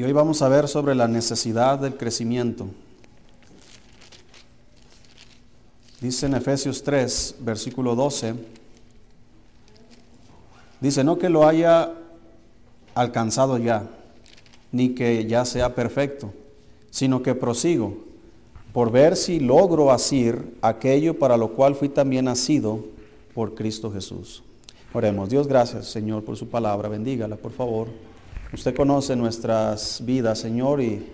Y hoy vamos a ver sobre la necesidad del crecimiento. Dice en Efesios 3, versículo 12, dice, no que lo haya alcanzado ya, ni que ya sea perfecto, sino que prosigo por ver si logro asir aquello para lo cual fui también nacido por Cristo Jesús. Oremos, Dios gracias Señor por su palabra, bendígala por favor. Usted conoce nuestras vidas, Señor, y,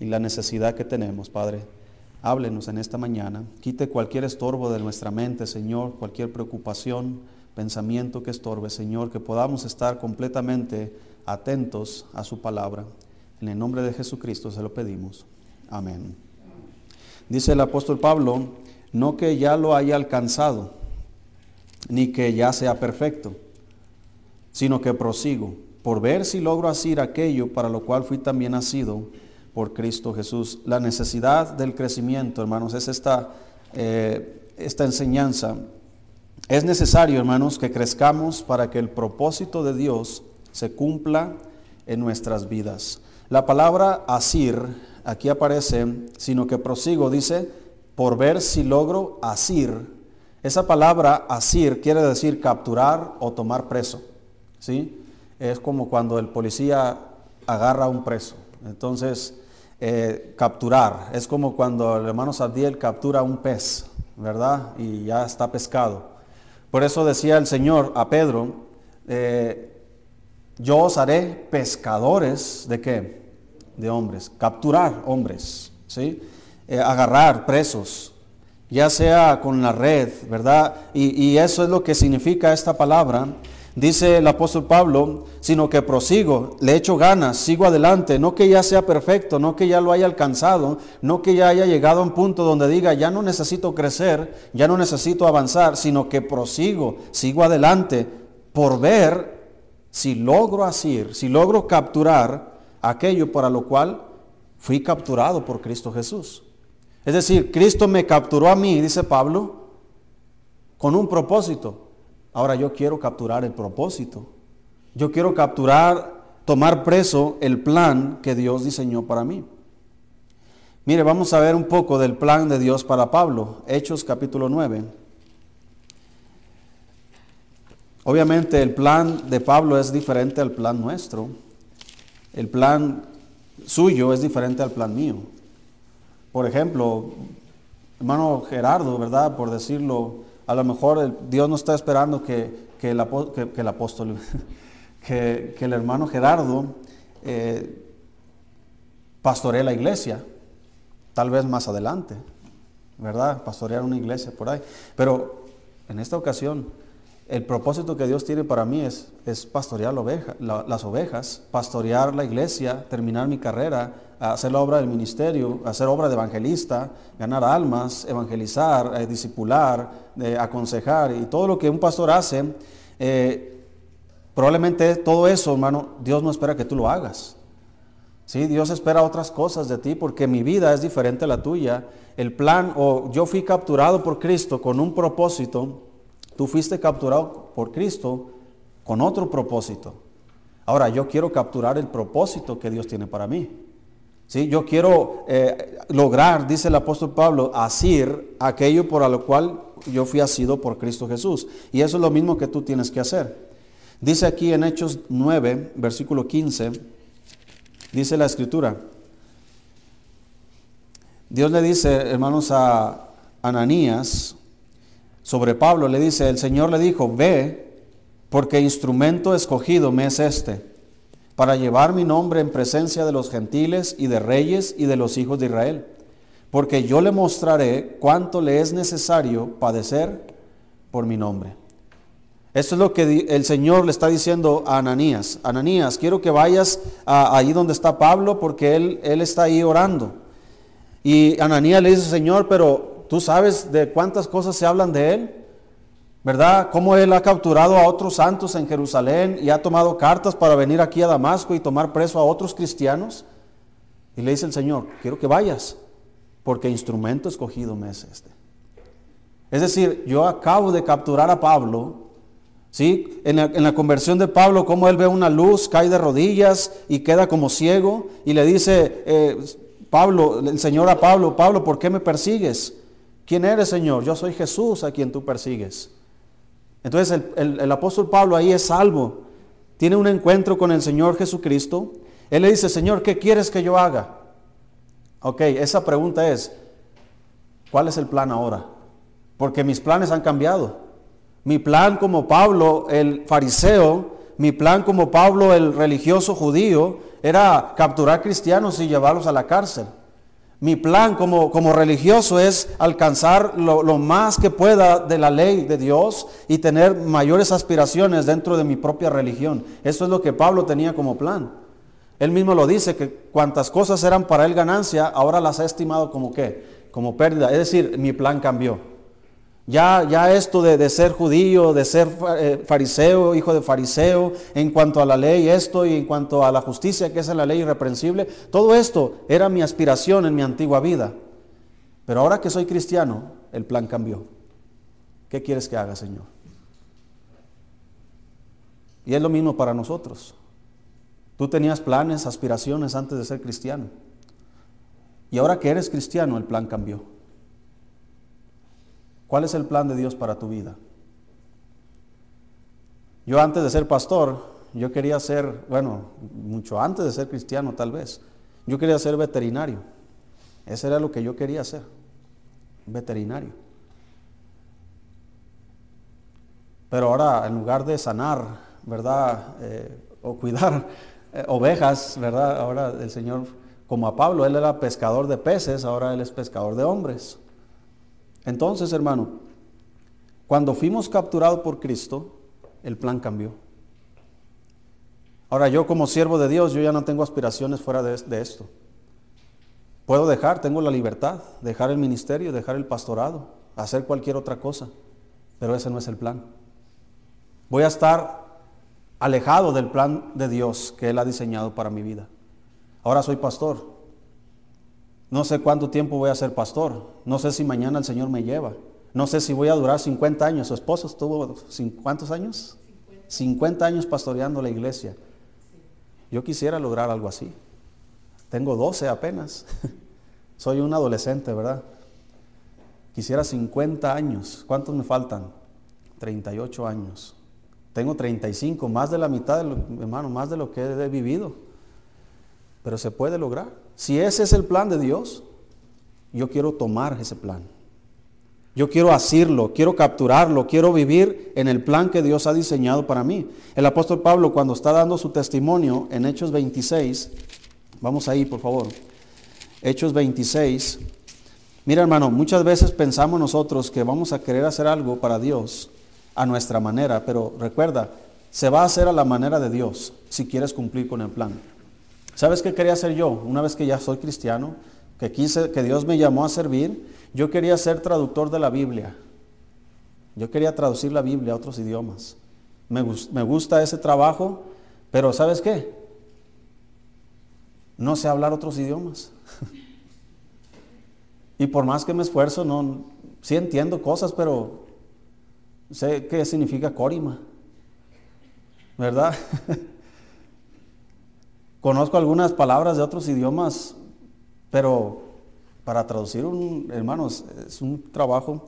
y la necesidad que tenemos, Padre. Háblenos en esta mañana. Quite cualquier estorbo de nuestra mente, Señor, cualquier preocupación, pensamiento que estorbe, Señor, que podamos estar completamente atentos a su palabra. En el nombre de Jesucristo se lo pedimos. Amén. Dice el apóstol Pablo, no que ya lo haya alcanzado, ni que ya sea perfecto, sino que prosigo por ver si logro hacer aquello para lo cual fui también nacido por Cristo Jesús. La necesidad del crecimiento, hermanos, es esta, eh, esta enseñanza. Es necesario, hermanos, que crezcamos para que el propósito de Dios se cumpla en nuestras vidas. La palabra asir aquí aparece, sino que prosigo, dice, por ver si logro asir. Esa palabra asir quiere decir capturar o tomar preso. ¿sí? Es como cuando el policía agarra a un preso. Entonces, eh, capturar, es como cuando el hermano Sabdiel captura un pez, ¿verdad? Y ya está pescado. Por eso decía el Señor a Pedro, eh, yo os haré pescadores de qué? De hombres, capturar hombres, ¿sí? Eh, agarrar presos, ya sea con la red, ¿verdad? y eso es lo que significa esta palabra dice el apóstol Pablo, sino que prosigo, le echo ganas, sigo adelante, no que ya sea perfecto, no que ya lo haya alcanzado, no que ya haya llegado a un punto donde diga, ya no necesito crecer, ya no necesito avanzar, sino que prosigo, sigo adelante por ver si logro asir, si logro capturar aquello para lo cual fui capturado por Cristo Jesús. Es decir, Cristo me capturó a mí, dice Pablo, con un propósito, Ahora yo quiero capturar el propósito. Yo quiero capturar, tomar preso el plan que Dios diseñó para mí. Mire, vamos a ver un poco del plan de Dios para Pablo. Hechos capítulo 9. Obviamente el plan de Pablo es diferente al plan nuestro. El plan suyo es diferente al plan mío. Por ejemplo, hermano Gerardo, ¿verdad? Por decirlo, a lo mejor Dios no está esperando que, el, apóstol, que, el hermano Gerardo eh, pastoree la iglesia, tal vez más adelante, ¿verdad? Pastorear una iglesia por ahí. Pero en esta ocasión, el propósito que Dios tiene para mí es, es pastorear las ovejas, pastorear la iglesia, terminar mi carrera, hacer la obra del ministerio, hacer obra de evangelista, ganar almas, evangelizar, eh, discipular, eh, aconsejar y todo lo que un pastor hace, eh, probablemente todo eso, hermano, Dios no espera que tú lo hagas. ¿Sí? Dios espera otras cosas de ti porque mi vida es diferente a la tuya. El plan, o yo fui capturado por Cristo con un propósito, Tú fuiste capturado por Cristo con otro propósito. Ahora yo quiero capturar el propósito que Dios tiene para mí. ¿Sí? Yo quiero eh, lograr, dice el apóstol Pablo, asir aquello por lo cual yo fui asido por Cristo Jesús. Y eso es lo mismo que tú tienes que hacer. Dice aquí en Hechos 9, versículo 15, dice la escritura. Dios le dice, hermanos, a Ananías, sobre Pablo le dice, el Señor le dijo, ve, porque instrumento escogido me es este, para llevar mi nombre en presencia de los gentiles y de reyes y de los hijos de Israel, porque yo le mostraré cuánto le es necesario padecer por mi nombre. Esto es lo que el Señor le está diciendo a Ananías. Ananías, quiero que vayas ahí donde está Pablo porque él, él está ahí orando. Y Ananías le dice, Señor, pero tú sabes de cuántas cosas se hablan de él, ¿verdad? Cómo él ha capturado a otros santos en Jerusalén y ha tomado cartas para venir aquí a Damasco y tomar preso a otros cristianos. Y le dice el Señor, quiero que vayas, porque instrumento escogido me es este. Es decir, yo acabo de capturar a Pablo, ¿Sí? En la, conversión de Pablo, como él ve una luz, cae de rodillas y queda como ciego y le dice, eh, Pablo, el Señor a Pablo, Pablo, ¿por qué me persigues? ¿Quién eres, Señor? Yo soy Jesús a quien tú persigues. Entonces el, el apóstol Pablo ahí es salvo. Tiene un encuentro con el Señor Jesucristo. Él le dice, Señor, ¿qué quieres que yo haga? Ok, esa pregunta es, ¿cuál es el plan ahora? Porque mis planes han cambiado. Mi plan como Pablo el fariseo, mi plan como Pablo el religioso judío, era capturar cristianos y llevarlos a la cárcel. Mi plan como, como religioso es alcanzar lo, lo, más que pueda de la ley de Dios y tener mayores aspiraciones dentro de mi propia religión. Eso es lo que Pablo tenía como plan. Él mismo lo dice, que cuantas cosas eran para él ganancia, ahora las ha estimado como qué, como pérdida. Es decir, mi plan cambió. Ya, ya esto de, ser judío, de ser eh, fariseo, hijo de fariseo, en cuanto a la ley, esto y en cuanto a la justicia, que es la ley irreprensible, todo esto era mi aspiración en mi antigua vida. Pero ahora que soy cristiano, el plan cambió. ¿Qué quieres que haga, Señor? Y es lo mismo para nosotros. Tú tenías planes, aspiraciones antes de ser cristiano. Y ahora que eres cristiano, el plan cambió. ¿Cuál es el plan de Dios para tu vida? Yo antes de ser pastor, yo quería ser, bueno, mucho antes de ser cristiano tal vez, yo quería ser veterinario. Ese era lo que yo quería ser, veterinario. Pero ahora, en lugar de sanar, ¿verdad? Eh, o cuidar eh, ovejas, ¿verdad? Ahora el Señor, como a Pablo, él era pescador de peces, ahora él es pescador de hombres. Entonces, hermano, cuando fuimos capturados por Cristo, el plan cambió. Ahora yo como siervo de Dios, yo ya no tengo aspiraciones fuera de, esto. Puedo dejar, tengo la libertad, dejar el ministerio, dejar el pastorado, hacer cualquier otra cosa, pero ese no es el plan. Voy a estar alejado del plan de Dios que Él ha diseñado para mi vida. Ahora soy pastor, no sé cuánto tiempo voy a ser pastor. No sé si mañana el Señor me lleva. No sé si voy a durar 50 años. Su esposo estuvo, ¿cuántos años? 50 años pastoreando la iglesia. Yo quisiera lograr algo así. Tengo 12 apenas. Soy un adolescente, ¿verdad? Quisiera 50 años. ¿Cuántos me faltan? 38 años. Tengo 35, más de la mitad, hermano, más de lo que he vivido. Pero se puede lograr. Si ese es el plan de Dios, yo quiero tomar ese plan. Yo quiero asirlo, quiero capturarlo, quiero vivir en el plan que Dios ha diseñado para mí. El apóstol Pablo cuando está dando su testimonio en Hechos 26, vamos ahí por favor, Hechos 26, mira hermano, muchas veces pensamos nosotros que vamos a querer hacer algo para Dios a nuestra manera, pero recuerda, se va a hacer a la manera de Dios si quieres cumplir con el plan. ¿Sabes qué quería hacer yo? Una vez que ya soy cristiano, que quise, que Dios me llamó a servir, yo quería ser traductor de la Biblia. Yo quería traducir la Biblia a otros idiomas. Me, gusta ese trabajo, pero ¿sabes qué? No sé hablar otros idiomas. y por más que me esfuerzo, no, sí entiendo cosas, pero sé qué significa corima. ¿Verdad? Conozco algunas palabras de otros idiomas, pero para traducir, un, hermanos, es un trabajo.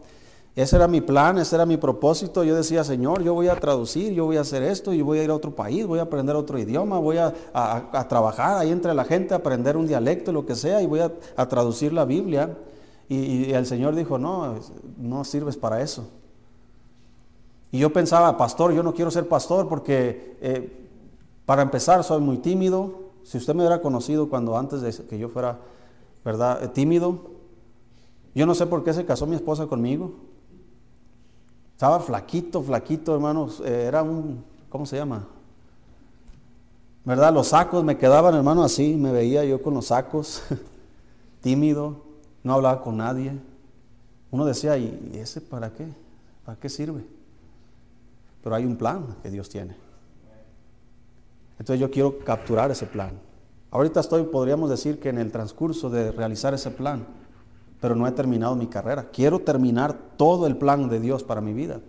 Ese era mi plan, ese era mi propósito. Yo decía, Señor, yo voy a traducir, yo voy a hacer esto, yo voy a ir a otro país, voy a aprender otro idioma, voy a, trabajar ahí entre la gente, aprender un dialecto, lo que sea, y voy a, traducir la Biblia. Y, el Señor dijo, no, no sirves para eso. Y yo pensaba, pastor, yo no quiero ser pastor porque eh, para empezar soy muy tímido, si usted me hubiera conocido cuando antes de que yo fuera, ¿verdad?, eh, tímido, yo no sé por qué se casó mi esposa conmigo. Estaba flaquito, flaquito, hermanos, eh, era un, ¿cómo se llama? ¿Verdad? Los sacos me quedaban, hermano, así, me veía yo con los sacos, tímido, no hablaba con nadie. Uno decía, ¿y ese para qué? ¿Para qué sirve? Pero hay un plan que Dios tiene. Entonces yo quiero capturar ese plan. Ahorita estoy, podríamos decir que en el transcurso de realizar ese plan, pero no he terminado mi carrera. Quiero terminar todo el plan de Dios para mi vida.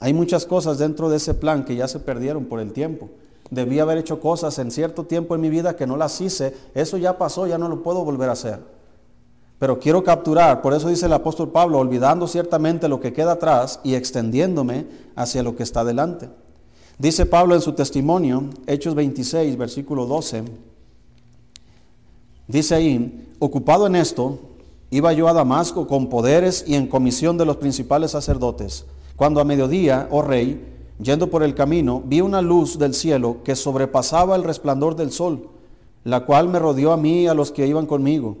Hay muchas cosas dentro de ese plan que ya se perdieron por el tiempo. Debí haber hecho cosas en cierto tiempo en mi vida que no las hice. Eso ya pasó, ya no lo puedo volver a hacer. Pero quiero capturar, por eso dice el apóstol Pablo, olvidando ciertamente lo que queda atrás y extendiéndome hacia lo que está delante. Dice Pablo en su testimonio, Hechos 26, versículo 12, dice ahí, ocupado en esto, iba yo a Damasco con poderes y en comisión de los principales sacerdotes, cuando a mediodía, oh rey, yendo por el camino, vi una luz del cielo que sobrepasaba el resplandor del sol, la cual me rodeó a mí y a los que iban conmigo.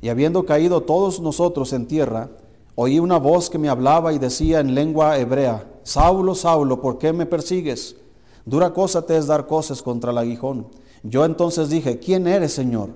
Y habiendo caído todos nosotros en tierra, oí una voz que me hablaba y decía en lengua hebrea, Saulo, Saulo, ¿por qué me persigues? Dura cosa te es dar cosas contra el aguijón. Yo entonces dije, ¿quién eres, Señor?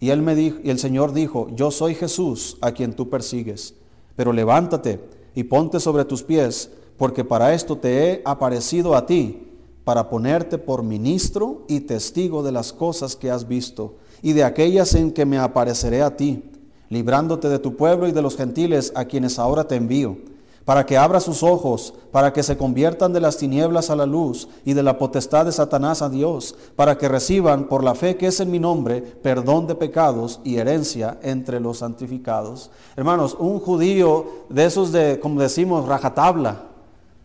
Y, él me dijo, y el Señor dijo, yo soy Jesús a quien tú persigues. Pero levántate y ponte sobre tus pies, porque para esto te he aparecido a ti, para ponerte por ministro y testigo de las cosas que has visto, y de aquellas en que me apareceré a ti, librándote de tu pueblo y de los gentiles a quienes ahora te envío para que abra sus ojos, para que se conviertan de las tinieblas a la luz y de la potestad de Satanás a Dios, para que reciban por la fe que es en mi nombre perdón de pecados y herencia entre los santificados. Hermanos, un judío de esos de, como decimos, rajatabla,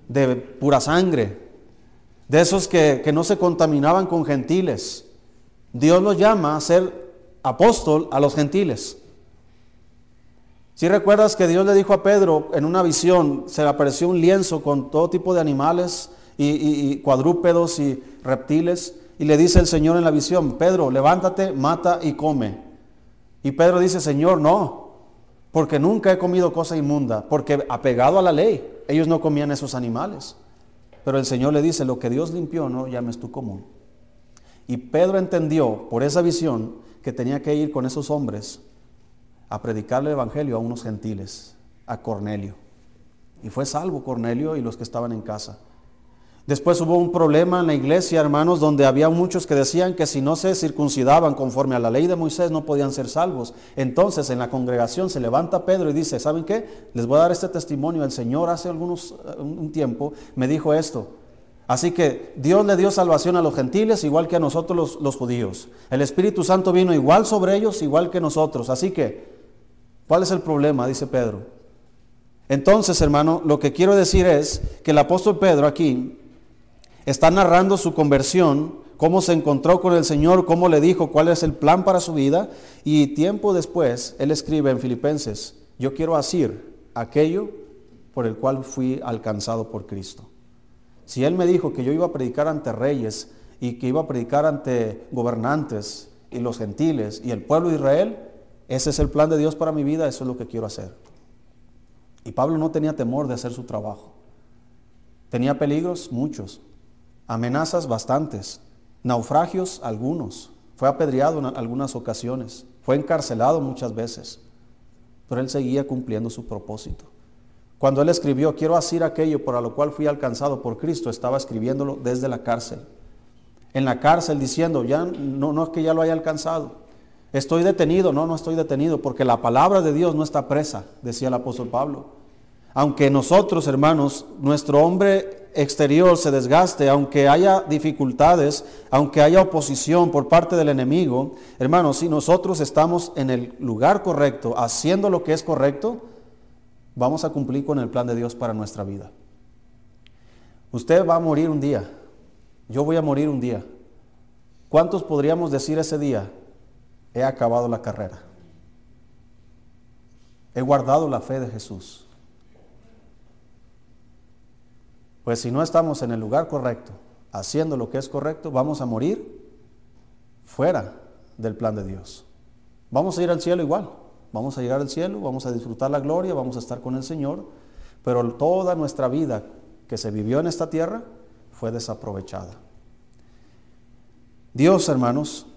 de pura sangre, de esos que, que no se contaminaban con gentiles, Dios los llama a ser apóstol a los gentiles. Si recuerdas que Dios le dijo a Pedro en una visión, se le apareció un lienzo con todo tipo de animales y, cuadrúpedos y reptiles, y le dice el Señor en la visión, Pedro, levántate, mata y come. Y Pedro dice, Señor, no, porque nunca he comido cosa inmunda, porque apegado a la ley, ellos no comían esos animales. Pero el Señor le dice, lo que Dios limpió, no llames tú común. Y Pedro entendió por esa visión que tenía que ir con esos hombres a predicarle el Evangelio a unos gentiles, a Cornelio. Y fue salvo Cornelio y los que estaban en casa. Después hubo un problema en la iglesia, hermanos, donde había muchos que decían que si no se circuncidaban conforme a la ley de Moisés no podían ser salvos. Entonces en la congregación se levanta Pedro y dice, ¿saben qué? Les voy a dar este testimonio. El Señor hace algunos, un tiempo me dijo esto. Así que Dios le dio salvación a los gentiles igual que a nosotros los, los judíos. El Espíritu Santo vino igual sobre ellos igual que nosotros. Así que ¿Cuál es el problema? Dice Pedro. Entonces, hermano, lo que quiero decir es que el apóstol Pedro aquí está narrando su conversión, cómo se encontró con el Señor, cómo le dijo cuál es el plan para su vida, y tiempo después él escribe en Filipenses, yo quiero decir aquello por el cual fui alcanzado por Cristo. Si él me dijo que yo iba a predicar ante reyes y que iba a predicar ante gobernantes y los gentiles y el pueblo de Israel, ese es el plan de Dios para mi vida, eso es lo que quiero hacer. Y Pablo no tenía temor de hacer su trabajo. Tenía peligros, muchos. Amenazas, bastantes. Naufragios, algunos. Fue apedreado en algunas ocasiones. Fue encarcelado muchas veces. Pero él seguía cumpliendo su propósito. Cuando él escribió, quiero hacer aquello por lo cual fui alcanzado por Cristo, estaba escribiéndolo desde la cárcel. En la cárcel diciendo, ya no, no es que ya lo haya alcanzado, Estoy detenido, no, no estoy detenido, porque la palabra de Dios no está presa, decía el apóstol Pablo. Aunque nosotros, hermanos, nuestro hombre exterior se desgaste, aunque haya dificultades, aunque haya oposición por parte del enemigo, hermanos, si nosotros estamos en el lugar correcto, haciendo lo que es correcto, vamos a cumplir con el plan de Dios para nuestra vida. Usted va a morir un día, yo voy a morir un día. ¿Cuántos podríamos decir ese día? He acabado la carrera. He guardado la fe de Jesús. Pues si no estamos en el lugar correcto, haciendo lo que es correcto, vamos a morir fuera del plan de Dios. Vamos a ir al cielo igual. Vamos a llegar al cielo, vamos a disfrutar la gloria, vamos a estar con el Señor, pero toda nuestra vida que se vivió en esta tierra fue desaprovechada. Dios, hermanos,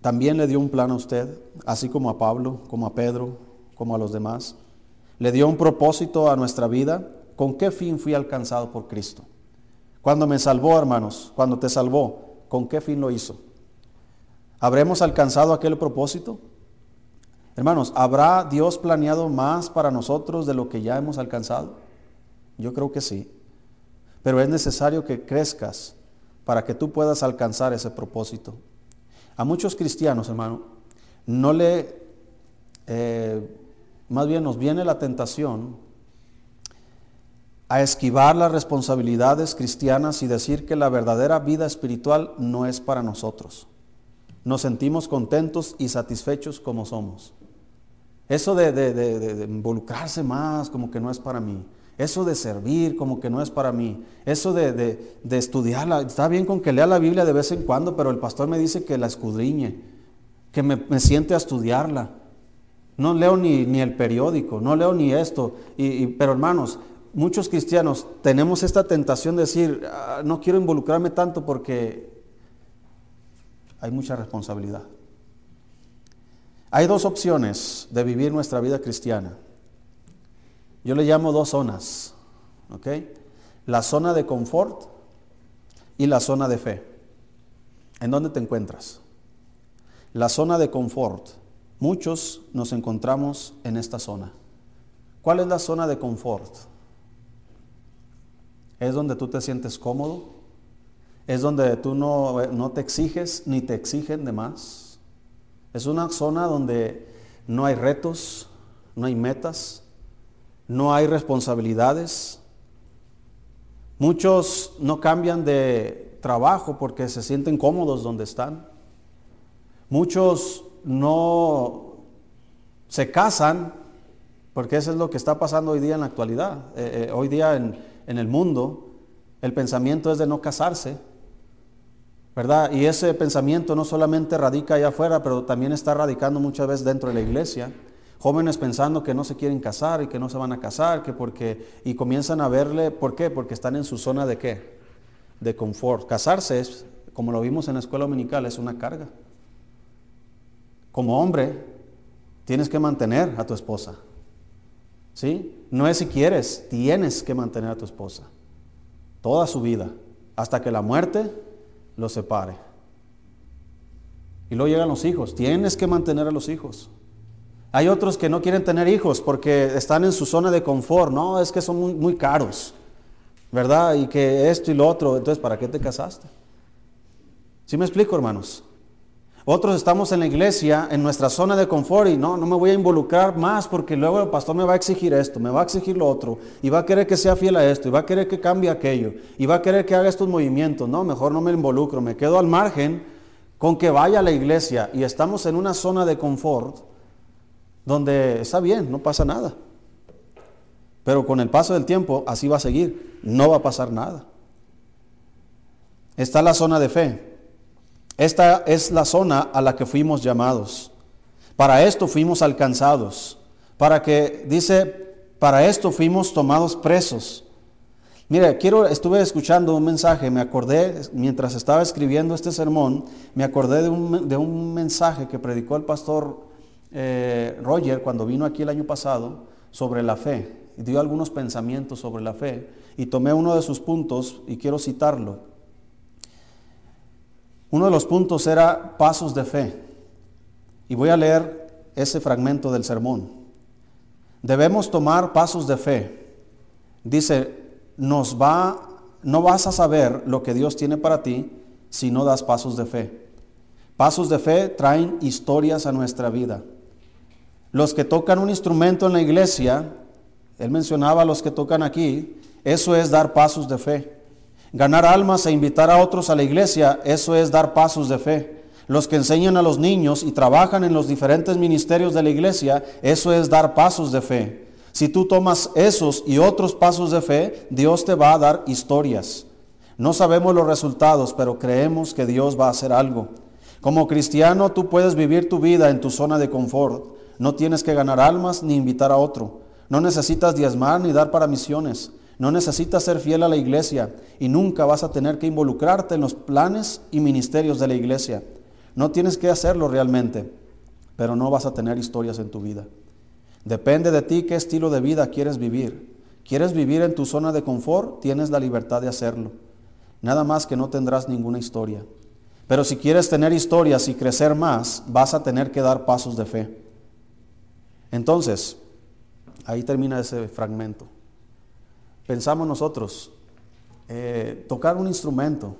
también le dio un plan a usted, así como a Pablo, como a Pedro, como a los demás. Le dio un propósito a nuestra vida. ¿Con qué fin fui alcanzado por Cristo? Cuando me salvó, hermanos, cuando te salvó, ¿con qué fin lo hizo? ¿Habremos alcanzado aquel propósito? Hermanos, ¿habrá Dios planeado más para nosotros de lo que ya hemos alcanzado? Yo creo que sí. pero es necesario que crezcas para que tú puedas alcanzar ese propósito. A muchos cristianos, hermano, no le, eh, más bien nos viene la tentación a esquivar las responsabilidades cristianas y decir que la verdadera vida espiritual no es para nosotros. Nos sentimos contentos y satisfechos como somos. Eso de, de, involucrarse más como que no es para mí. Eso de servir como que no es para mí. Eso de, estudiarla. Está bien con que lea la Biblia de vez en cuando, pero el pastor me dice que la escudriñe, que me, siente a estudiarla. No leo ni, ni, el periódico, no leo ni esto. Y, pero hermanos, muchos cristianos tenemos esta tentación de decir, ah, no quiero involucrarme tanto porque hay mucha responsabilidad. Hay dos opciones de vivir nuestra vida cristiana. Yo le llamo dos zonas, ¿ok? La zona de confort y la zona de fe. ¿En dónde te encuentras? La zona de confort. Muchos nos encontramos en esta zona. ¿Cuál es la zona de confort? Es donde tú te sientes cómodo. Es donde tú no, no te exiges ni te exigen de más es una zona donde no hay retos, no hay metas, no hay responsabilidades. Muchos no cambian de trabajo porque se sienten cómodos donde están. Muchos no se casan porque eso es lo que está pasando hoy día en la actualidad. Eh, eh, hoy día en, en el mundo el pensamiento es de no casarse. ¿verdad? Y ese pensamiento no solamente radica allá afuera, pero también está radicando muchas veces dentro de la iglesia. Jóvenes pensando que no se quieren casar y que no se van a casar, que porque, y comienzan a verle, ¿por qué? Porque están en su zona de qué? De confort. Casarse es, como lo vimos en la escuela dominical, es una carga. Como hombre, tienes que mantener a tu esposa. ¿Sí? No es si quieres, tienes que mantener a tu esposa. Toda su vida. Hasta que la muerte los separe. Y luego llegan los hijos. Tienes que mantener a los hijos. Hay otros que no quieren tener hijos porque están en su zona de confort. No, es que son muy, caros. ¿Verdad? Y que esto y lo otro. Entonces, ¿para qué te casaste? ¿Sí me explico, hermanos? Otros estamos en la iglesia, en nuestra zona de confort y no, no me voy a involucrar más porque luego el pastor me va a exigir esto, me va a exigir lo otro y va a querer que sea fiel a esto y va a querer que cambie aquello y va a querer que haga estos movimientos. No, mejor no me involucro, me quedo al margen con que vaya a la iglesia y estamos en una zona de confort donde está bien, no pasa nada. Pero con el paso del tiempo así va a seguir, no va a pasar nada. Está la zona de fe. Esta es la zona a la que fuimos llamados. Para esto fuimos alcanzados. Para que, dice, para esto fuimos tomados presos. Mire, quiero, estuve escuchando un mensaje, me acordé, mientras estaba escribiendo este sermón, me acordé de un, mensaje que predicó el pastor eh, Roger cuando vino aquí el año pasado sobre la fe. Dio algunos pensamientos sobre la fe y tomé uno de sus puntos y quiero citarlo. Uno de los puntos era pasos de fe. Y voy a leer ese fragmento del sermón. Debemos tomar pasos de fe. Dice, nos va, no vas a saber lo que Dios tiene para ti si no das pasos de fe. Pasos de fe traen historias a nuestra vida. Los que tocan un instrumento en la iglesia, él mencionaba a los que tocan aquí, eso es dar pasos de fe. Ganar almas e invitar a otros a la iglesia, eso es dar pasos de fe. Los que enseñan a los niños y trabajan en los diferentes ministerios de la iglesia, eso es dar pasos de fe. Si tú tomas esos y otros pasos de fe, Dios te va a dar historias. No sabemos los resultados, pero creemos que Dios va a hacer algo. Como cristiano, tú puedes vivir tu vida en tu zona de confort. No tienes que ganar almas ni invitar a otro. No necesitas diezmar ni dar para misiones. No necesitas ser fiel a la iglesia y nunca vas a tener que involucrarte en los planes y ministerios de la iglesia. No tienes que hacerlo realmente, pero no vas a tener historias en tu vida. Depende de ti qué estilo de vida quieres vivir. ¿Quieres vivir en tu zona de confort? Tienes la libertad de hacerlo. Nada más que no tendrás ninguna historia. Pero si quieres tener historias y crecer más, vas a tener que dar pasos de fe. Entonces, ahí termina ese fragmento. Pensamos nosotros, Eh, tocar un instrumento.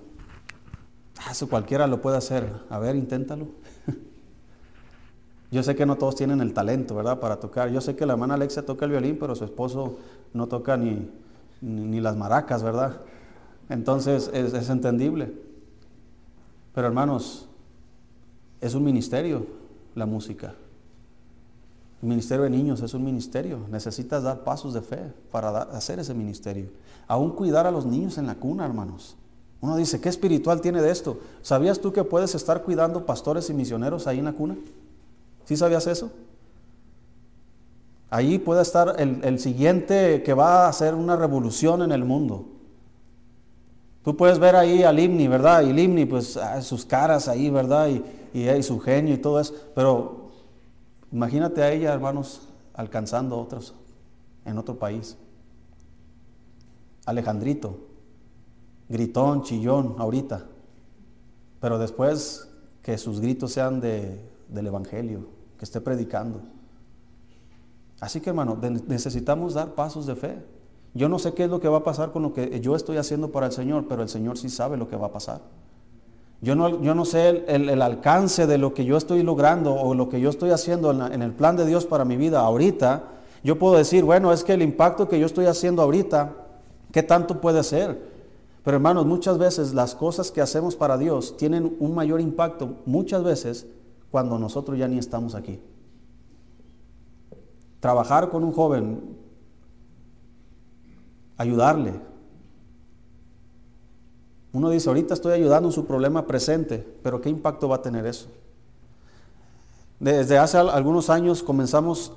Ah, eso cualquiera lo puede hacer. A ver, inténtalo. Yo sé que no todos tienen el talento, ¿verdad? Para tocar. Yo sé que la hermana Alexia toca el violín, pero su esposo no toca ni, ni, las maracas, ¿verdad? Entonces es, es entendible. Pero hermanos, es un ministerio la música. El ministerio de niños es un ministerio. Necesitas dar pasos de fe para hacer ese ministerio. Aún cuidar a los niños en la cuna, hermanos. Uno dice, ¿qué espiritual tiene de esto? ¿Sabías tú que puedes estar cuidando pastores y misioneros ahí en la cuna? ¿Sí sabías eso? Ahí puede estar el, siguiente que va a hacer una revolución en el mundo. Tú puedes ver ahí al Limni, ¿verdad? Y Limni, pues ah, sus caras ahí, ¿verdad? Y, y, su genio y todo eso. Pero imagínate a ella, hermanos, alcanzando a otros en otro país. Alejandrito, gritón, chillón, ahorita. Pero después que sus gritos sean de, del Evangelio, que esté predicando. Así que hermano, necesitamos dar pasos de fe. Yo no sé qué es lo que va a pasar con lo que yo estoy haciendo para el Señor, pero el Señor sí sabe lo que va a pasar. Yo no, yo no sé el, alcance de lo que yo estoy logrando o lo que yo estoy haciendo en, en el plan de Dios para mi vida ahorita. Yo puedo decir, bueno, es que el impacto que yo estoy haciendo ahorita, ¿qué tanto puede ser? Pero hermanos, muchas veces las cosas que hacemos para Dios tienen un mayor impacto, muchas veces cuando nosotros ya ni estamos aquí. Trabajar con un joven, ayudarle. Uno dice, ahorita estoy ayudando en su problema presente, pero ¿qué impacto va a tener eso? Desde hace algunos años comenzamos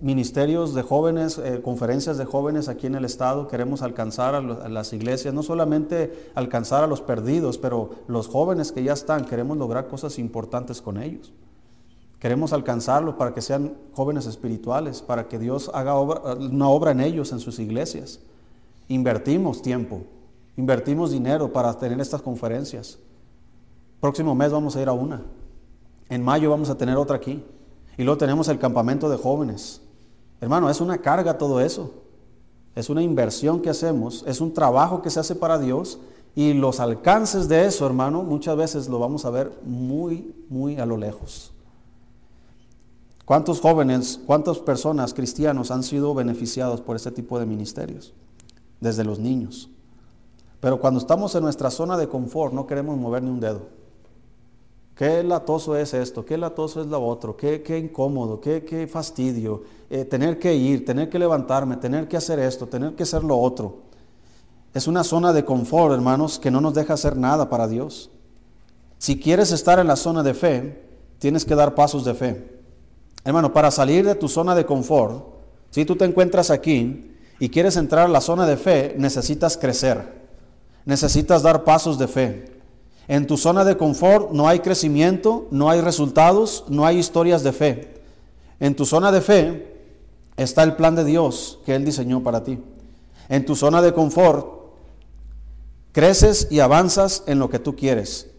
ministerios de jóvenes, eh, conferencias de jóvenes aquí en el estado, queremos alcanzar a, las iglesias, no solamente alcanzar a los perdidos, pero los jóvenes que ya están, queremos lograr cosas importantes con ellos. Queremos alcanzarlos para que sean jóvenes espirituales, para que Dios haga una obra en ellos, en sus iglesias. Invertimos tiempo, invertimos dinero para tener estas conferencias. Próximo mes vamos a ir a una. En mayo vamos a tener otra aquí. Y luego tenemos el campamento de jóvenes. Hermano, es una carga todo eso. Es una inversión que hacemos, es un trabajo que se hace para Dios y los alcances de eso, hermano, muchas veces lo vamos a ver muy, muy a lo lejos. ¿Cuántos jóvenes, cuántas personas cristianos han sido beneficiados por este tipo de ministerios? Desde los niños. Pero cuando estamos en nuestra zona de confort no queremos mover ni un dedo. Qué latoso es esto, qué latoso es lo otro, qué, qué incómodo, qué, qué fastidio. Eh, tener que ir, tener que levantarme, tener que hacer esto, tener que hacer lo otro. Es una zona de confort, hermanos, que no nos deja hacer nada para Dios. Si quieres estar en la zona de fe, tienes que dar pasos de fe. Hermano, para salir de tu zona de confort, si tú te encuentras aquí y quieres entrar a la zona de fe, necesitas crecer. Necesitas dar pasos de fe. En tu zona de confort no hay crecimiento, no hay resultados, no hay historias de fe. En tu zona de fe está el plan de Dios que Él diseñó para ti. En tu zona de confort creces y avanzas en lo que tú quieres.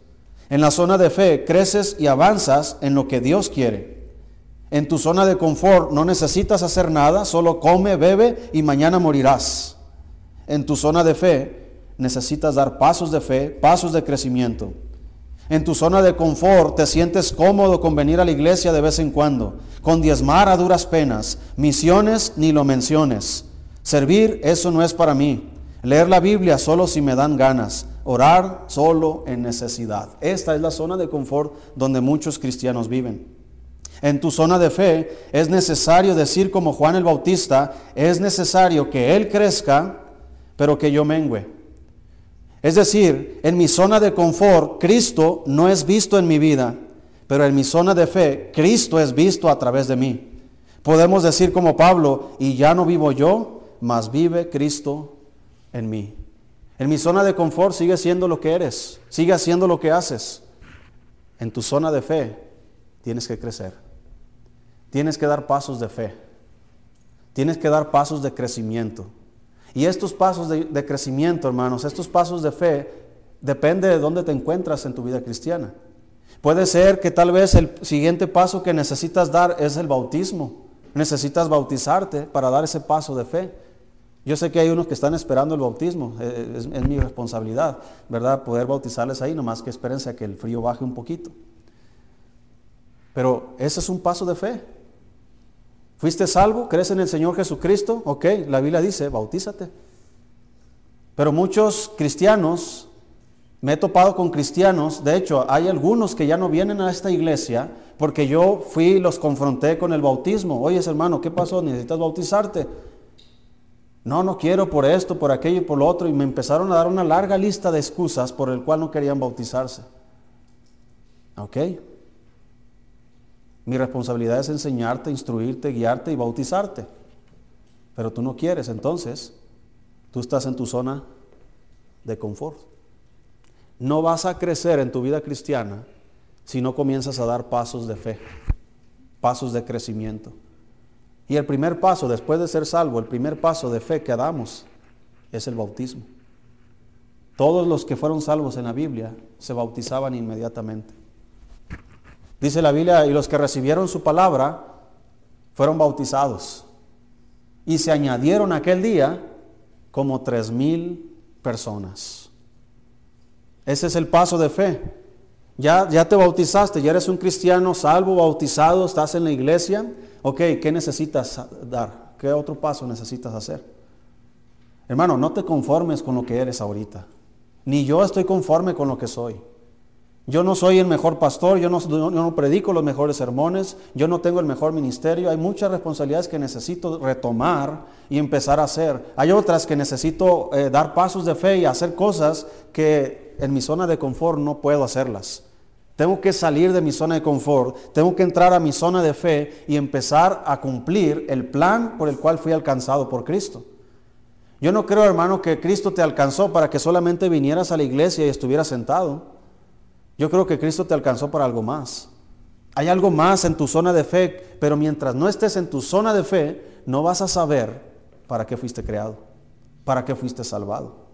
En la zona de fe creces y avanzas en lo que Dios quiere. En tu zona de confort no necesitas hacer nada, solo come, bebe y mañana morirás. En tu zona de fe necesitas dar pasos de fe, pasos de crecimiento. En tu zona de confort te sientes cómodo con venir a la iglesia de vez en cuando, con diezmar a duras penas, misiones ni lo menciones. Servir, eso no es para mí. Leer la Biblia solo si me dan ganas. Orar solo en necesidad. Esta es la zona de confort donde muchos cristianos viven. En tu zona de fe es necesario decir como Juan el Bautista, es necesario que Él crezca, pero que yo mengüe. Es decir, en mi zona de confort, Cristo no es visto en mi vida, pero en mi zona de fe, Cristo es visto a través de mí. Podemos decir como Pablo, y ya no vivo yo, mas vive Cristo en mí. En mi zona de confort sigue siendo lo que eres, sigue haciendo lo que haces. En tu zona de fe tienes que crecer. Tienes que dar pasos de fe. Tienes que dar pasos de crecimiento. Y estos pasos de, crecimiento, hermanos, estos pasos de fe, depende de dónde te encuentras en tu vida cristiana. Puede ser que tal vez el siguiente paso que necesitas dar es el bautismo. Necesitas bautizarte para dar ese paso de fe. Yo sé que hay unos que están esperando el bautismo, eh, es, es mi responsabilidad, ¿verdad? Poder bautizarles ahí, nomás que espérense a que el frío baje un poquito. Pero ese es un paso de fe. ¿Fuiste salvo? ¿Crees en el Señor Jesucristo? Ok, la Biblia dice, bautízate. Pero muchos cristianos, me he topado con cristianos, de hecho hay algunos que ya no vienen a esta iglesia porque yo fui y los confronté con el bautismo. Oye hermano, ¿qué pasó? ¿Necesitas bautizarte? No, no quiero por esto, por aquello y por lo otro. Y me empezaron a dar una larga lista de excusas por el cual no querían bautizarse. ¿Ok? Mi responsabilidad es enseñarte, instruirte, guiarte y bautizarte. Pero tú no quieres, entonces tú estás en tu zona de confort. No vas a crecer en tu vida cristiana si no comienzas a dar pasos de fe, pasos de crecimiento. Y el primer paso, después de ser salvo, el primer paso de fe que damos es el bautismo. Todos los que fueron salvos en la Biblia se bautizaban inmediatamente. Dice la Biblia, y los que recibieron su palabra fueron bautizados. Y se añadieron aquel día como tres mil personas. Ese es el paso de fe. Ya, ya te bautizaste, ya eres un cristiano salvo, bautizado, estás en la iglesia. Ok, ¿qué necesitas dar? ¿Qué otro paso necesitas hacer? Hermano, no te conformes con lo que eres ahorita. Ni yo estoy conforme con lo que soy. Yo no soy el mejor pastor, yo no, predico los mejores sermones, yo no tengo el mejor ministerio. Hay muchas responsabilidades que necesito retomar y empezar a hacer. Hay otras que necesito eh, dar pasos de fe y hacer cosas que en mi zona de confort no puedo hacerlas. Tengo que salir de mi zona de confort, tengo que entrar a mi zona de fe y empezar a cumplir el plan por el cual fui alcanzado por Cristo. Yo no creo, hermano, que Cristo te alcanzó para que solamente vinieras a la iglesia y estuvieras sentado. Yo creo que Cristo te alcanzó para algo más. Hay algo más en tu zona de fe, pero mientras no estés en tu zona de fe, no vas a saber para qué fuiste creado, para qué fuiste salvado.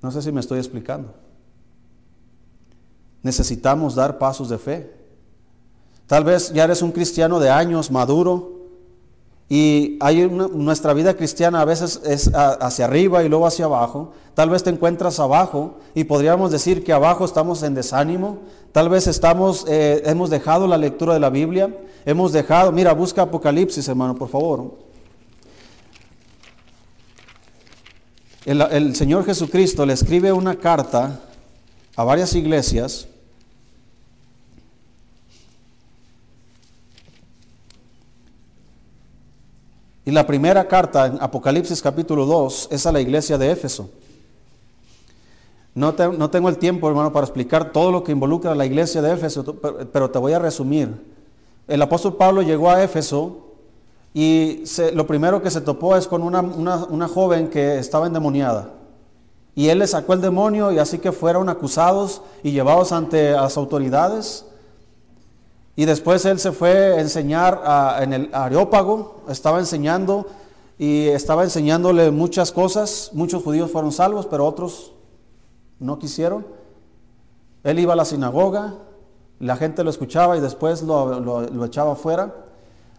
No sé si me estoy explicando. Necesitamos dar pasos de fe. Tal vez ya eres un cristiano de años, maduro, y hay nuestra vida cristiana a veces es hacia arriba y luego hacia abajo. Tal vez te encuentras abajo y podríamos decir que abajo estamos en desánimo. Tal vez estamos, eh, hemos dejado la lectura de la Biblia. Hemos dejado, mira, busca Apocalipsis, hermano, por favor. el Señor Jesucristo le escribe una carta a varias iglesias Y la primera carta en Apocalipsis capítulo 2 es a la iglesia de Éfeso. No, no, tengo el tiempo, hermano, para explicar todo lo que involucra a la iglesia de Éfeso, pero te voy a resumir. El apóstol Pablo llegó a Éfeso y lo primero que se topó es con una, una joven que estaba endemoniada. Y él le sacó el demonio y así que fueron acusados y llevados ante las autoridades. Y después él se fue a enseñar en el Areópago, estaba enseñando y estaba enseñándole muchas cosas. Muchos judíos fueron salvos, pero otros no quisieron. Él iba a la sinagoga, la gente lo escuchaba y después lo, echaba afuera,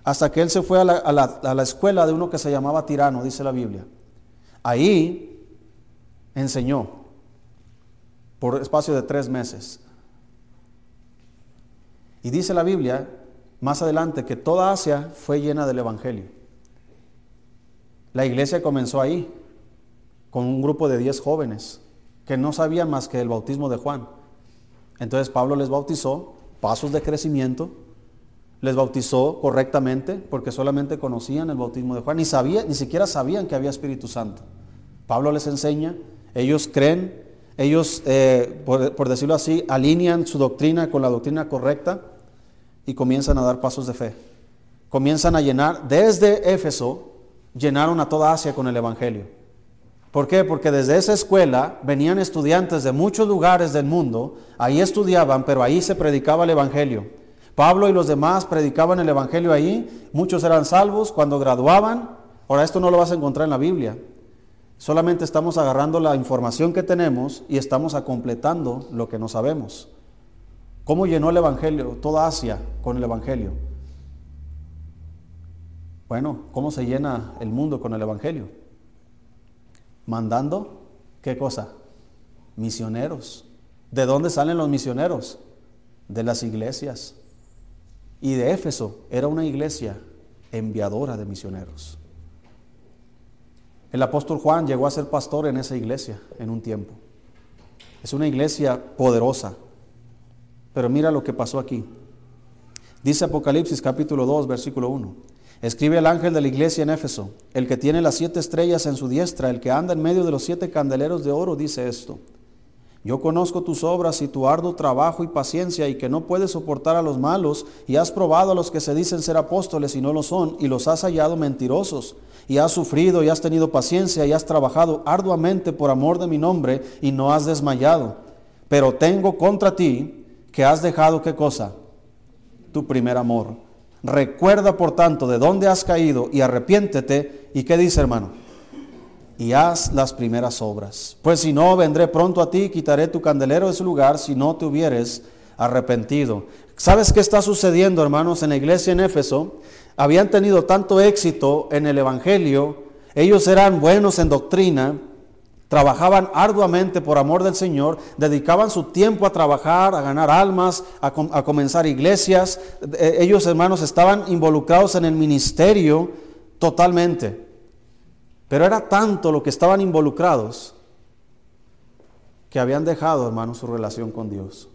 hasta que él se fue a la escuela de uno que se llamaba Tirano, dice la Biblia. Ahí enseñó por espacio de tres meses. Y dice la Biblia más adelante que toda Asia fue llena del Evangelio. La iglesia comenzó ahí, con un grupo de 10 jóvenes que no sabían más que el bautismo de Juan. Entonces Pablo les bautizó, pasos de crecimiento, les bautizó correctamente porque solamente conocían el bautismo de Juan, ni, sabía, ni siquiera sabían que había Espíritu Santo. Pablo les enseña, ellos creen, ellos, eh, por, decirlo así, alinean su doctrina con la doctrina correcta y comienzan a dar pasos de fe. Comienzan a llenar, desde Éfeso, llenaron a toda Asia con el Evangelio. ¿Por qué? Porque desde esa escuela venían estudiantes de muchos lugares del mundo, ahí estudiaban, pero ahí se predicaba el Evangelio. Pablo y los demás predicaban el Evangelio ahí, muchos eran salvos cuando graduaban. Ahora esto no lo vas a encontrar en la Biblia, Solamente estamos agarrando la información que tenemos y estamos completando lo que no sabemos. ¿Cómo llenó el Evangelio toda Asia con el Evangelio? Bueno, ¿cómo se llena el mundo con el Evangelio? Mandando, ¿qué cosa? Misioneros. ¿De dónde salen los misioneros? De las iglesias. Y de Éfeso era una iglesia enviadora de misioneros. El apóstol Juan llegó a ser pastor en esa iglesia en un tiempo. Es una iglesia poderosa. Pero mira lo que pasó aquí. Dice Apocalipsis capítulo 2, versículo 1. Escribe el ángel de la iglesia en Éfeso, el que tiene las siete estrellas en su diestra, el que anda en medio de los siete candeleros de oro, dice esto. Yo conozco tus obras y tu arduo trabajo y paciencia y que no puedes soportar a los malos y has probado a los que se dicen ser apóstoles y no lo son y los has hallado mentirosos y has sufrido y has tenido paciencia y has trabajado arduamente por amor de mi nombre y no has desmayado. Pero tengo contra ti que has dejado qué cosa? Tu primer amor. Recuerda por tanto de dónde has caído y arrepiéntete. ¿Y qué dice hermano? Y haz las primeras obras. Pues si no, vendré pronto a ti y quitaré tu candelero de su lugar si no te hubieres arrepentido. ¿Sabes qué está sucediendo, hermanos, en la iglesia en Éfeso? Habían tenido tanto éxito en el Evangelio, ellos eran buenos en doctrina, trabajaban arduamente por amor del Señor, dedicaban su tiempo a trabajar, a ganar almas, a, a comenzar iglesias. Eh, ellos, hermanos, estaban involucrados en el ministerio totalmente. Pero era tanto lo que estaban involucrados que habían dejado, hermanos, su relación con Dios.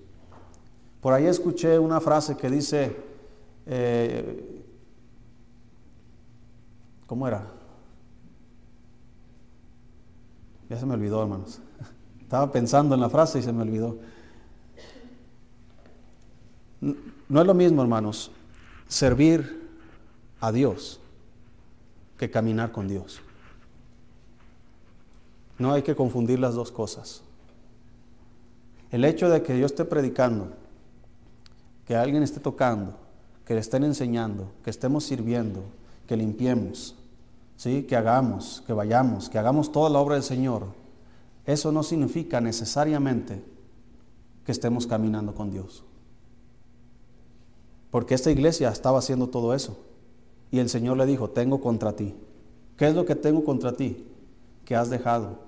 Por ahí escuché una frase que dice, eh, ¿cómo era? Ya se me olvidó, hermanos. Estaba pensando en la frase y se me olvidó. No es lo mismo, hermanos, servir a Dios que caminar con Dios. No hay que confundir las dos cosas. El hecho de que yo esté predicando, que alguien esté tocando, que le estén enseñando, que estemos sirviendo, que limpiemos, ¿sí? que hagamos, que vayamos, que hagamos toda la obra del Señor, eso no significa necesariamente que estemos caminando con Dios. Porque esta iglesia estaba haciendo todo eso. Y el Señor le dijo, tengo contra ti. ¿Qué es lo que tengo contra ti? Que has dejado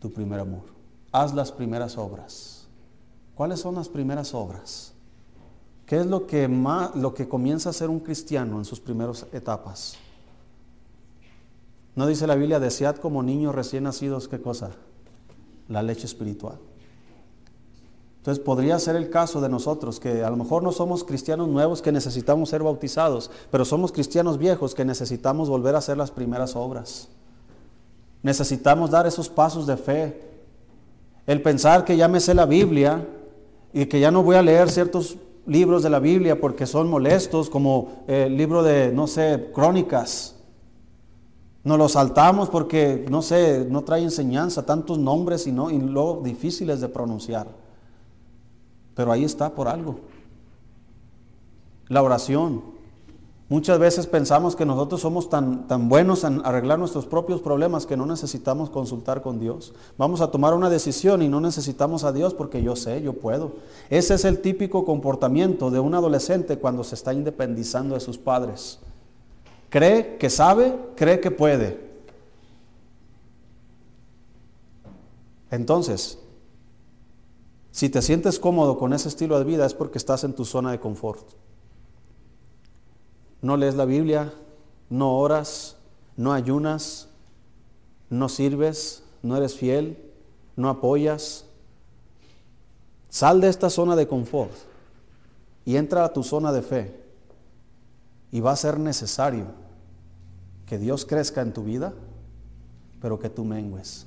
tu primer amor. Haz las primeras obras. ¿Cuáles son las primeras obras? ¿Qué es lo que, más, lo que comienza a ser un cristiano en sus primeras etapas? ¿No dice la Biblia, desead como niños recién nacidos qué cosa? La leche espiritual. Entonces podría ser el caso de nosotros, que a lo mejor no somos cristianos nuevos que necesitamos ser bautizados, pero somos cristianos viejos que necesitamos volver a hacer las primeras obras. Necesitamos dar esos pasos de fe. El pensar que ya me sé la Biblia y que ya no voy a leer ciertos libros de la Biblia porque son molestos, como el libro de, no sé, crónicas. Nos lo saltamos porque, no sé, no trae enseñanza, tantos nombres y, no, y luego difíciles de pronunciar. Pero ahí está por algo. La oración. Muchas veces pensamos que nosotros somos tan, tan buenos en arreglar nuestros propios problemas que no necesitamos consultar con Dios. Vamos a tomar una decisión y no necesitamos a Dios porque yo sé, yo puedo. Ese es el típico comportamiento de un adolescente cuando se está independizando de sus padres. Cree que sabe, cree que puede. Entonces, si te sientes cómodo con ese estilo de vida es porque estás en tu zona de confort no lees la Biblia, no oras, no ayunas, no sirves, no eres fiel, no apoyas. Sal de esta zona de confort y entra a tu zona de fe. Y va a ser necesario que Dios crezca en tu vida, pero que tú mengues.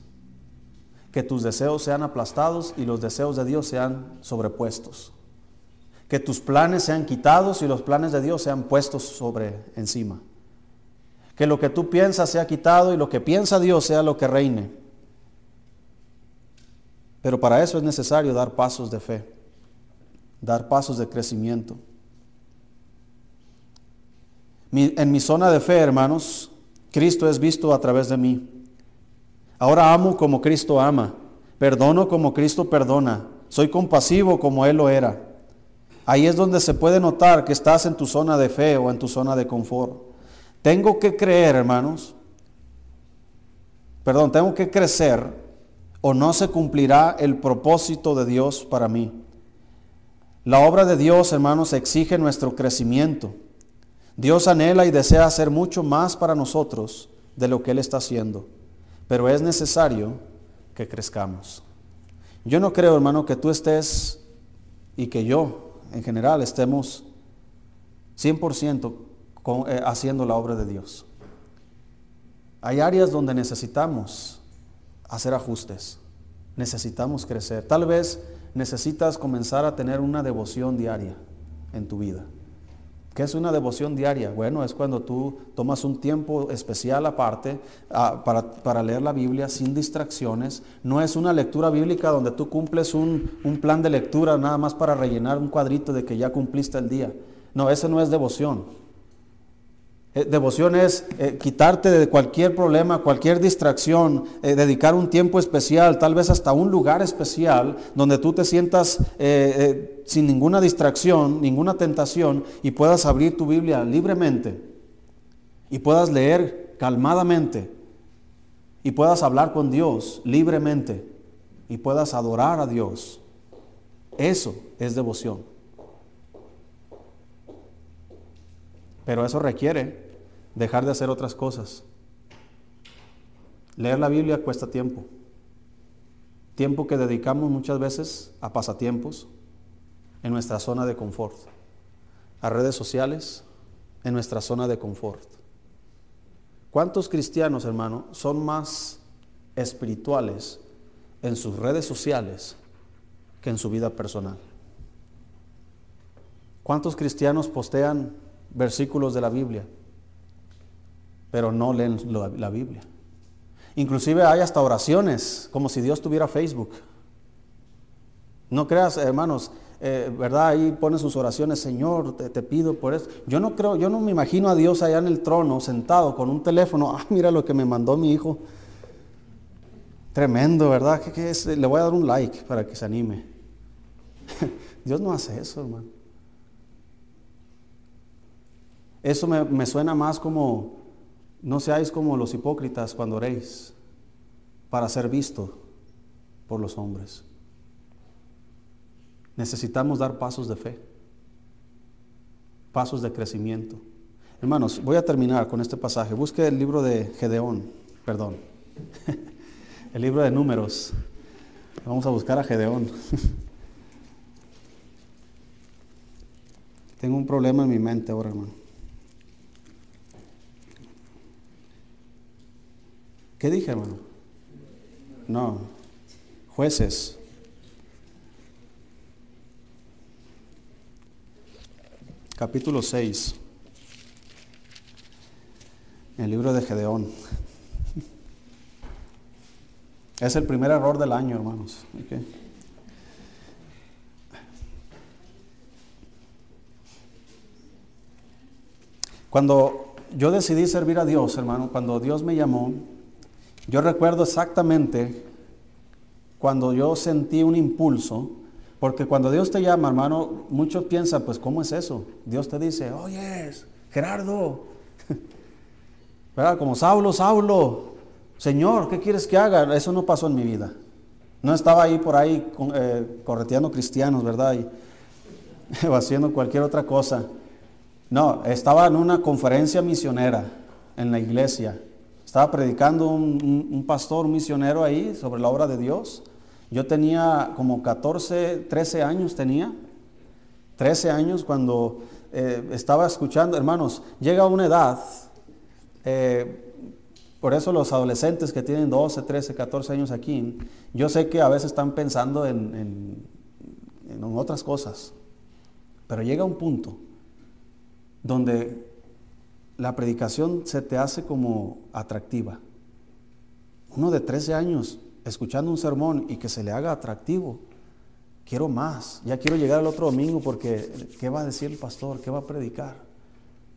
Que tus deseos sean aplastados y los deseos de Dios sean sobrepuestos que tus planes sean quitados y los planes de Dios sean puestos sobre encima. Que lo que tú piensas sea quitado y lo que piensa Dios sea lo que reine. Pero para eso es necesario dar pasos de fe, dar pasos de crecimiento. en mi zona de fe, hermanos, Cristo es visto a través de mí. Ahora amo como Cristo ama, perdono como Cristo perdona, soy compasivo como Él lo era. Ahí es donde se puede notar que estás en tu zona de fe o en tu zona de confort. Tengo que creer, hermanos, perdón, tengo que crecer o no se cumplirá el propósito de Dios para mí. La obra de Dios, hermanos, exige nuestro crecimiento. Dios anhela y desea hacer mucho más para nosotros de lo que Él está haciendo, pero es necesario que crezcamos. Yo no creo, hermano, que tú estés y que yo, en general, estemos 100% eh, haciendo la obra de Dios. Hay áreas donde necesitamos hacer ajustes, necesitamos crecer. Tal vez necesitas comenzar a tener una devoción diaria en tu vida. ¿Qué es una devoción diaria? Bueno, es cuando tú tomas un tiempo especial aparte ah, para, leer la Biblia sin distracciones. No es una lectura bíblica donde tú cumples un, un plan de lectura nada más para rellenar un cuadrito de que ya cumpliste el día. No, eso no es devoción. Eh, devoción es eh, quitarte de cualquier problema, cualquier distracción, eh, dedicar un tiempo especial, tal vez hasta un lugar especial donde tú te sientas sin ninguna distracción, ninguna tentación y puedas abrir tu Biblia libremente y puedas leer calmadamente y puedas hablar con Dios libremente y puedas adorar a Dios. Eso es devoción. Pero eso requiere dejar de hacer otras cosas. Leer la Biblia cuesta tiempo. Tiempo que dedicamos muchas veces a pasatiempos en nuestra zona de confort, a redes sociales en nuestra zona de confort. ¿Cuántos cristianos, hermano, son más espirituales en sus redes sociales que en su vida personal? ¿Cuántos cristianos postean versículos de la Biblia, pero no leen la Biblia. Inclusive hay hasta oraciones, como si Dios tuviera Facebook. No creas, hermanos, eh, ¿verdad? Ahí pone sus oraciones, Señor, te, pido por eso. Yo no creo, yo no me imagino a Dios allá en el trono, sentado con un teléfono. Ah, mira lo que me mandó mi hijo. Tremendo, ¿verdad? ¿Qué, es? Le voy a dar un like para que se anime. Dios no hace eso, hermano. Eso me, suena más como, no seáis como los hipócritas cuando oréis, para ser visto por los hombres. Necesitamos dar pasos de fe, pasos de crecimiento. Hermanos, voy a terminar con este pasaje. Busque el libro de Gedeón, perdón, el libro de números. Vamos a buscar a Gedeón. Tengo un problema en mi mente ahora, hermano. ¿Qué dije, hermano? No. Jueces. Capítulo 6. El libro de Gedeón. Es el primer error del año, hermanos. Cuando yo decidí servir a Dios, hermano, cuando Dios me llamó, yo recuerdo exactamente cuando yo sentí un impulso, porque cuando Dios te llama, hermano, muchos piensan, pues, ¿cómo es eso? Dios te dice, oye, Gerardo, ¿verdad? Como Saulo, Saulo, Señor, ¿qué quieres que haga? Eso no pasó en mi vida. No estaba ahí por ahí eh, correteando cristianos, ¿verdad? o haciendo cualquier otra cosa. No, estaba en una conferencia misionera en la iglesia estaba predicando un, pastor, un misionero ahí sobre la obra de Dios. Yo tenía como 14, 13 años tenía. 13 años cuando eh, estaba escuchando, hermanos, llega una edad, eh, por eso los adolescentes que tienen 12, 13, 14 años aquí, yo sé que a veces están pensando en, en otras cosas, pero llega un punto donde la predicación se te hace como atractiva. Uno de 13 años escuchando un sermón y que se le haga atractivo. Quiero más, ya quiero llegar al otro domingo porque ¿qué va a decir el pastor? ¿Qué va a predicar?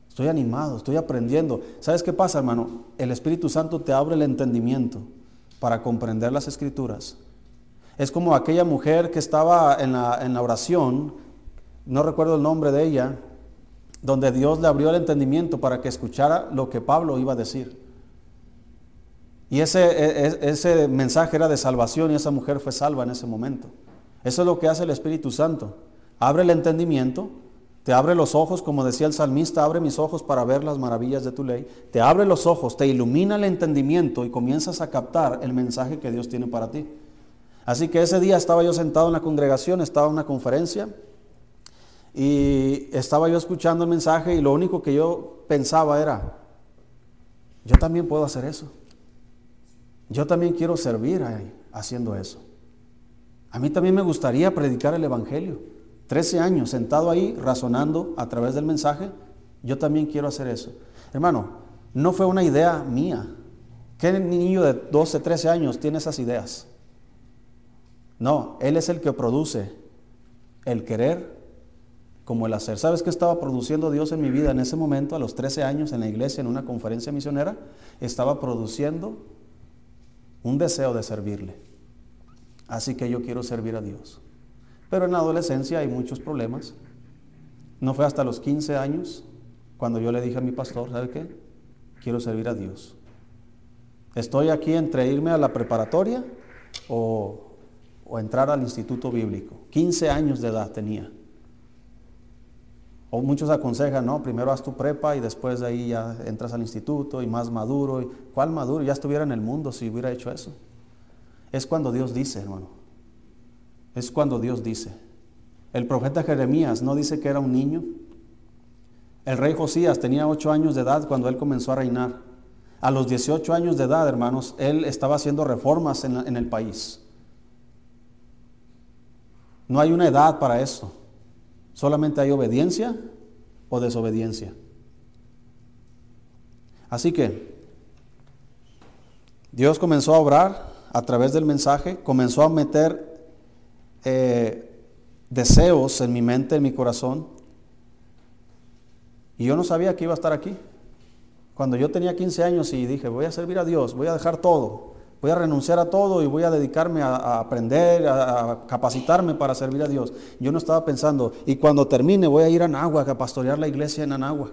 Estoy animado, estoy aprendiendo. ¿Sabes qué pasa, hermano? El Espíritu Santo te abre el entendimiento para comprender las escrituras. Es como aquella mujer que estaba en la, en la oración, no recuerdo el nombre de ella, donde Dios le abrió el entendimiento para que escuchara lo que Pablo iba a decir. Y ese, e, e, ese mensaje era de salvación y esa mujer fue salva en ese momento. Eso es lo que hace el Espíritu Santo. Abre el entendimiento, te abre los ojos, como decía el salmista, abre mis ojos para ver las maravillas de tu ley. Te abre los ojos, te ilumina el entendimiento y comienzas a captar el mensaje que Dios tiene para ti. Así que ese día estaba yo sentado en la congregación, estaba en una conferencia y estaba yo escuchando el mensaje y lo único que yo pensaba era, yo también puedo hacer eso. Yo también quiero servir haciendo eso. A mí también me gustaría predicar el Evangelio. Trece años sentado ahí razonando a través del mensaje, yo también quiero hacer eso. Hermano, no fue una idea mía. ¿Qué niño de 12, 13 años tiene esas ideas? No, Él es el que produce el querer como el hacer. ¿Sabes qué estaba produciendo Dios en mi vida en ese momento, a los 13 años, en la iglesia, en una conferencia misionera? Estaba produciendo un deseo de servirle. Así que yo quiero servir a Dios. Pero en la adolescencia hay muchos problemas. No fue hasta los 15 años cuando yo le dije a mi pastor, ¿sabe qué? Quiero servir a Dios. Estoy aquí entre irme a la preparatoria o, o entrar al instituto bíblico. 15 años de edad tenía. O muchos aconsejan, no, primero haz tu prepa y después de ahí ya entras al instituto y más maduro. Y, ¿Cuál maduro? Ya estuviera en el mundo si hubiera hecho eso. Es cuando Dios dice, hermano. Es cuando Dios dice. El profeta Jeremías no dice que era un niño. El rey Josías tenía ocho años de edad cuando él comenzó a reinar. A los 18 años de edad, hermanos, él estaba haciendo reformas en, en el país. No hay una edad para eso. Solamente hay obediencia o desobediencia. Así que Dios comenzó a obrar a través del mensaje, comenzó a meter eh, deseos en mi mente, en mi corazón. Y yo no sabía que iba a estar aquí. Cuando yo tenía 15 años y dije, voy a servir a Dios, voy a dejar todo, Voy a renunciar a todo y voy a dedicarme a, aprender, a, capacitarme para servir a Dios. Yo no estaba pensando, y cuando termine voy a ir a Anáhuac a pastorear la iglesia en Anáhuac.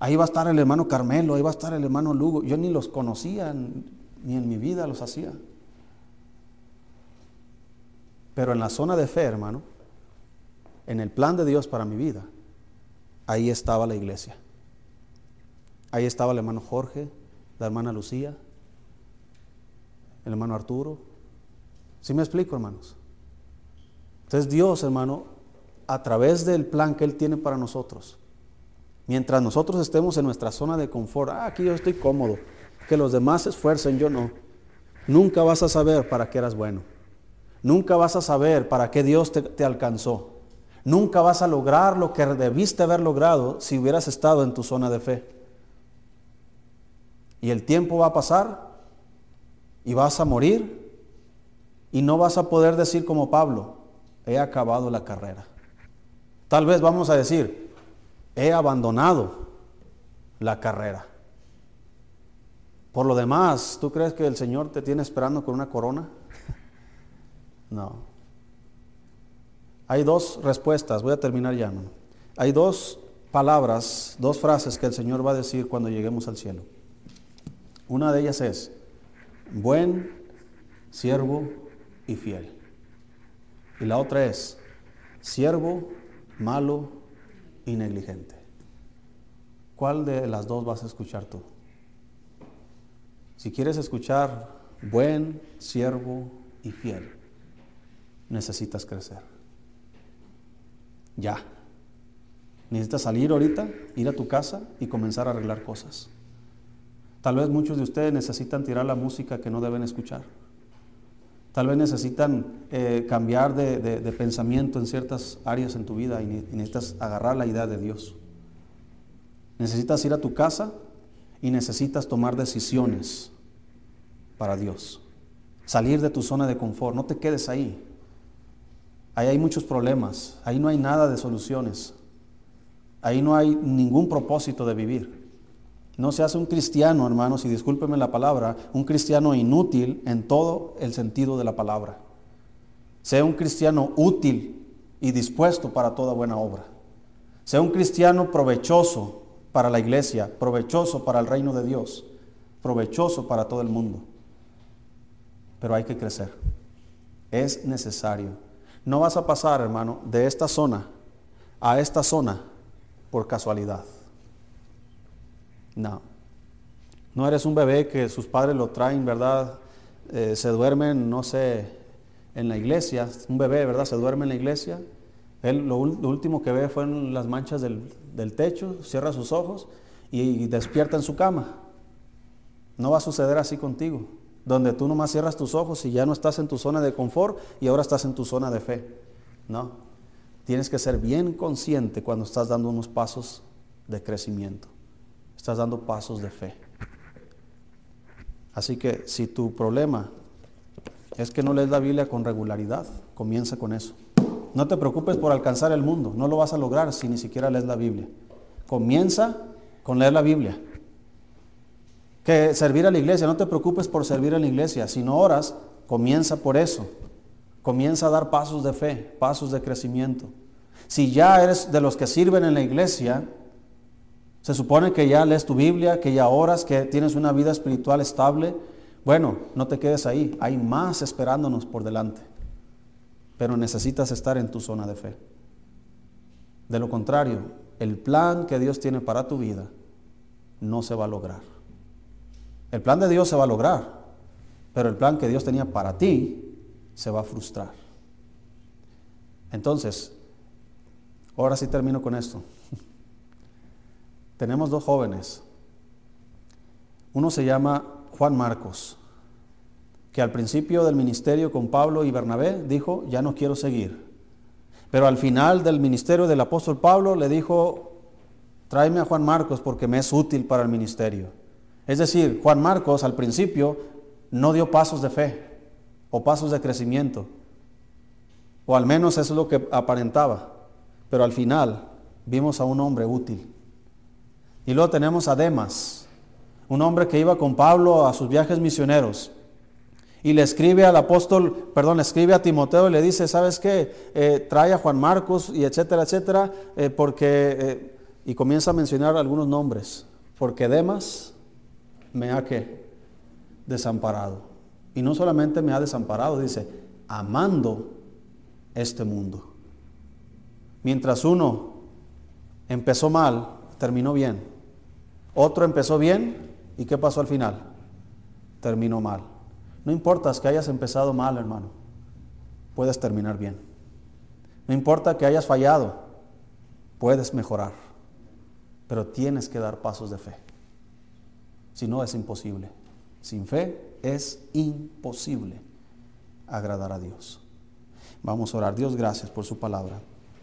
Ahí va a estar el hermano Carmelo, ahí va a estar el hermano Lugo. Yo ni los conocía, ni en mi vida los hacía. Pero en la zona de fe, hermano, en el plan de Dios para mi vida, ahí estaba la iglesia. Ahí estaba el hermano Jorge, la hermana Lucía, el hermano Arturo. ¿Sí me explico, hermanos? Entonces Dios, hermano, a través del plan que Él tiene para nosotros, mientras nosotros estemos en nuestra zona de confort, ah, aquí yo estoy cómodo, que los demás se esfuercen, yo no, nunca vas a saber para qué eras bueno. Nunca vas a saber para qué Dios te, te alcanzó. Nunca vas a lograr lo que debiste haber logrado si hubieras estado en tu zona de fe. Y el tiempo va a pasar y vas a morir y no vas a poder decir como Pablo, he acabado la carrera. Tal vez vamos a decir, he abandonado la carrera. Por lo demás, ¿tú crees que el Señor te tiene esperando con una corona? no. Hay dos respuestas, voy a terminar ya. Hay dos palabras, dos frases que el Señor va a decir cuando lleguemos al cielo. Una de ellas es, buen, siervo y fiel. Y la otra es siervo, malo y negligente. ¿Cuál de las dos vas a escuchar tú? Si quieres escuchar buen, siervo y fiel, necesitas crecer. Ya. Necesitas salir ahorita, ir a tu casa y comenzar a arreglar cosas. Tal vez muchos de ustedes necesitan tirar la música que no deben escuchar. Tal vez necesitan eh, cambiar de, pensamiento en ciertas áreas en tu vida y necesitas agarrar la idea de Dios. Necesitas ir a tu casa y necesitas tomar decisiones para Dios. Salir de tu zona de confort. No te quedes ahí. Ahí hay muchos problemas. Ahí no hay nada de soluciones. Ahí no hay ningún propósito de vivir. No se hace un cristiano, hermanos, y discúlpeme la palabra, un cristiano inútil en todo el sentido de la palabra. Sea un cristiano útil y dispuesto para toda buena obra. Sea un cristiano provechoso para la iglesia, provechoso para el reino de Dios, provechoso para todo el mundo. Pero hay que crecer. Es necesario. No vas a pasar, hermano, de esta zona a esta zona por casualidad. No. No eres un bebé que sus padres lo traen, ¿verdad? Eh, se duermen, no sé, en la iglesia. Un bebé, ¿verdad? Se duerme en la iglesia. Él lo, último que ve fueron las manchas del, techo, cierra sus ojos y, despierta en su cama. No va a suceder así contigo, donde tú nomás cierras tus ojos y ya no estás en tu zona de confort y ahora estás en tu zona de fe. No, tienes que ser bien consciente cuando estás dando unos pasos de crecimiento. Estás dando pasos de fe. Así que si tu problema es que no lees la Biblia con regularidad, comienza con eso. No te preocupes por alcanzar el mundo, no lo vas a lograr si ni siquiera lees la Biblia. Comienza con leer la Biblia. Que servir a la iglesia, no te preocupes por servir a la iglesia, si no oras, comienza por eso. Comienza a dar pasos de fe, pasos de crecimiento. Si ya eres de los que sirven en la iglesia, se supone que ya lees tu Biblia, que ya oras, que tienes una vida espiritual estable. Bueno, no te quedes ahí, hay más esperándonos por delante. Pero necesitas estar en tu zona de fe. De lo contrario, el plan que Dios tiene para tu vida no se va a lograr. El plan de Dios se va a lograr, pero el plan que Dios tenía para ti se va a frustrar. Entonces, ahora sí termino con esto. Tenemos dos jóvenes. Uno se llama Juan Marcos, que al principio del ministerio con Pablo y Bernabé dijo, ya no quiero seguir. Pero al final del ministerio del apóstol Pablo le dijo, tráeme a Juan Marcos porque me es útil para el ministerio. Es decir, Juan Marcos al principio no dio pasos de fe o pasos de crecimiento, o al menos eso es lo que aparentaba, pero al final vimos a un hombre útil y luego tenemos a Demas, un hombre que iba con Pablo a sus viajes misioneros. Y le escribe al apóstol, perdón, le escribe a Timoteo y le dice, ¿sabes qué? Eh, trae a Juan Marcos y etcétera, etcétera, eh, porque, eh, y comienza a mencionar algunos nombres, porque Demas me ha que desamparado. Y no solamente me ha desamparado, dice, amando este mundo. Mientras uno empezó mal, terminó bien. Otro empezó bien y ¿qué pasó al final? Terminó mal. No importa que hayas empezado mal, hermano. Puedes terminar bien. No importa que hayas fallado. Puedes mejorar. Pero tienes que dar pasos de fe. Si no, es imposible. Sin fe es imposible agradar a Dios. Vamos a orar. Dios, gracias por su palabra.